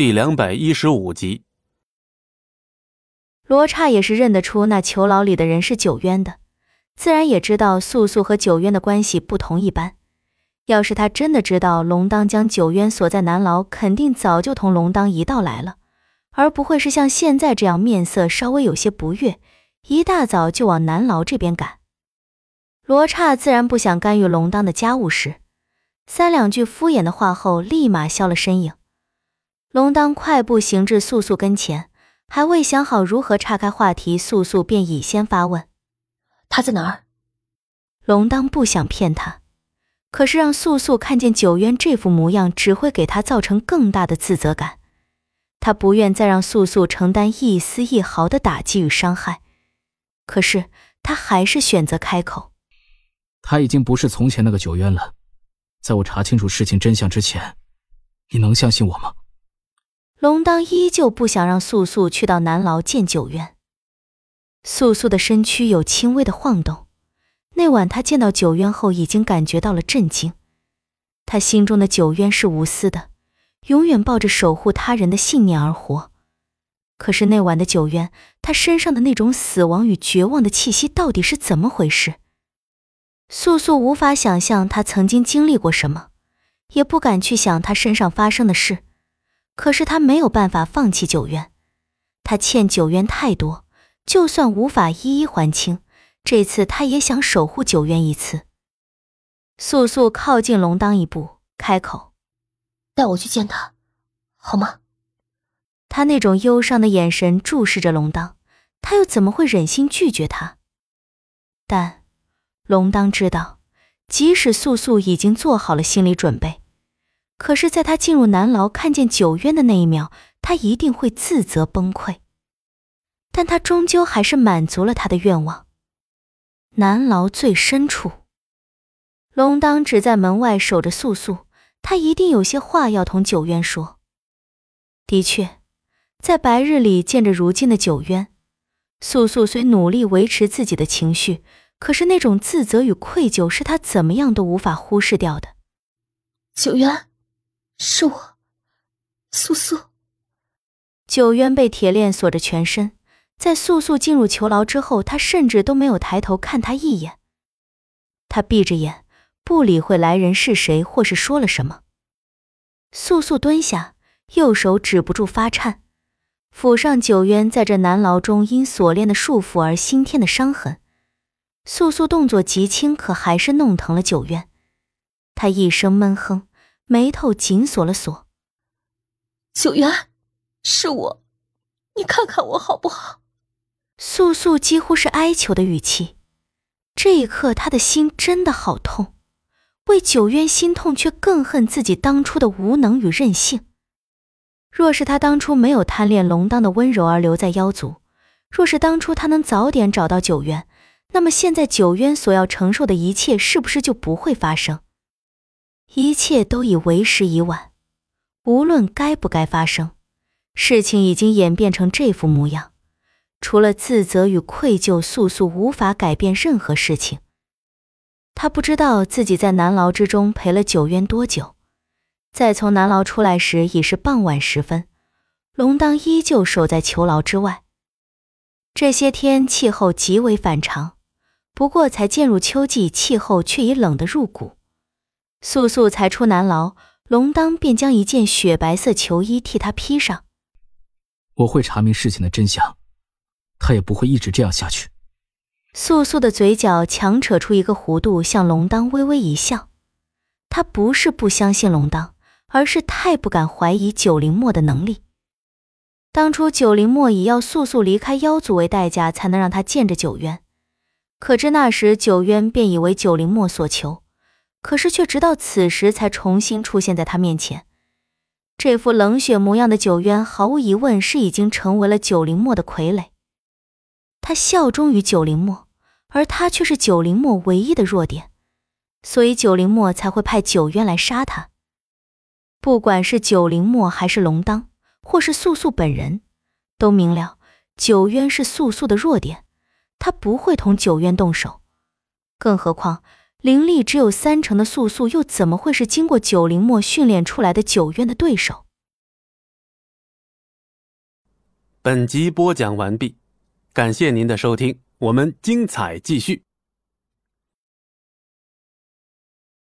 第两百一十五集，罗刹也是认得出那囚牢里的人是九渊的，自然也知道素素和九渊的关系不同一般。要是他真的知道龙当将九渊锁在南牢，肯定早就同龙当一道来了，而不会是像现在这样面色稍微有些不悦，一大早就往南牢这边赶。罗刹自然不想干预龙当的家务事，三两句敷衍的话后，立马消了身影。龙当快步行至素素跟前，还未想好如何岔开话题，素素便已先发问：“他在哪儿？”龙当不想骗他，可是让素素看见九渊这副模样，只会给他造成更大的自责感。他不愿再让素素承担一丝一毫的打击与伤害，可是他还是选择开口：“他已经不是从前那个九渊了，在我查清楚事情真相之前，你能相信我吗？”龙当依旧不想让素素去到南牢见九渊。素素的身躯有轻微的晃动。那晚他见到九渊后，已经感觉到了震惊。他心中的九渊是无私的，永远抱着守护他人的信念而活。可是那晚的九渊，他身上的那种死亡与绝望的气息到底是怎么回事？素素无法想象他曾经经历过什么，也不敢去想他身上发生的事。可是他没有办法放弃九渊，他欠九渊太多，就算无法一一还清，这次他也想守护九渊一次。素素靠近龙当一步，开口：“带我去见他，好吗？”他那种忧伤的眼神注视着龙当，他又怎么会忍心拒绝他？但龙当知道，即使素素已经做好了心理准备。可是，在他进入南牢看见九渊的那一秒，他一定会自责崩溃。但他终究还是满足了他的愿望。南牢最深处，龙当只在门外守着素素，他一定有些话要同九渊说。的确，在白日里见着如今的九渊，素素虽努力维持自己的情绪，可是那种自责与愧疚是他怎么样都无法忽视掉的。九渊。是我，素素。九渊被铁链锁着全身，在素素进入囚牢之后，他甚至都没有抬头看他一眼。他闭着眼，不理会来人是谁或是说了什么。素素蹲下，右手止不住发颤，抚上九渊在这难牢中因锁链的束缚而新添的伤痕。素素动作极轻，可还是弄疼了九渊。他一声闷哼。眉头紧锁了锁。九渊，是我，你看看我好不好？素素几乎是哀求的语气。这一刻，他的心真的好痛，为九渊心痛，却更恨自己当初的无能与任性。若是他当初没有贪恋龙当的温柔而留在妖族，若是当初他能早点找到九渊，那么现在九渊所要承受的一切，是不是就不会发生？一切都已为时已晚，无论该不该发生，事情已经演变成这副模样。除了自责与愧疚，素素无法改变任何事情。他不知道自己在南牢之中陪了九渊多久，在从南牢出来时已是傍晚时分，龙当依旧守在囚牢之外。这些天气候极为反常，不过才渐入秋季，气候却已冷得入骨。素素才出南牢，龙当便将一件雪白色囚衣替他披上。我会查明事情的真相，他也不会一直这样下去。素素的嘴角强扯出一个弧度，向龙当微微一笑。他不是不相信龙当，而是太不敢怀疑九灵墨的能力。当初九灵墨以要素素离开妖族为代价，才能让他见着九渊。可知那时九渊便已为九灵墨所求。可是，却直到此时才重新出现在他面前。这副冷血模样的九渊，毫无疑问是已经成为了九灵墨的傀儡。他效忠于九灵墨，而他却是九灵墨唯一的弱点，所以九灵墨才会派九渊来杀他。不管是九灵墨，还是龙当，或是素素本人，都明了九渊是素素的弱点，他不会同九渊动手。更何况。灵力只有三成的素素又怎么会是经过九灵末训练出来的九院的对手？本集播讲完毕感谢您的收听我们精彩继续。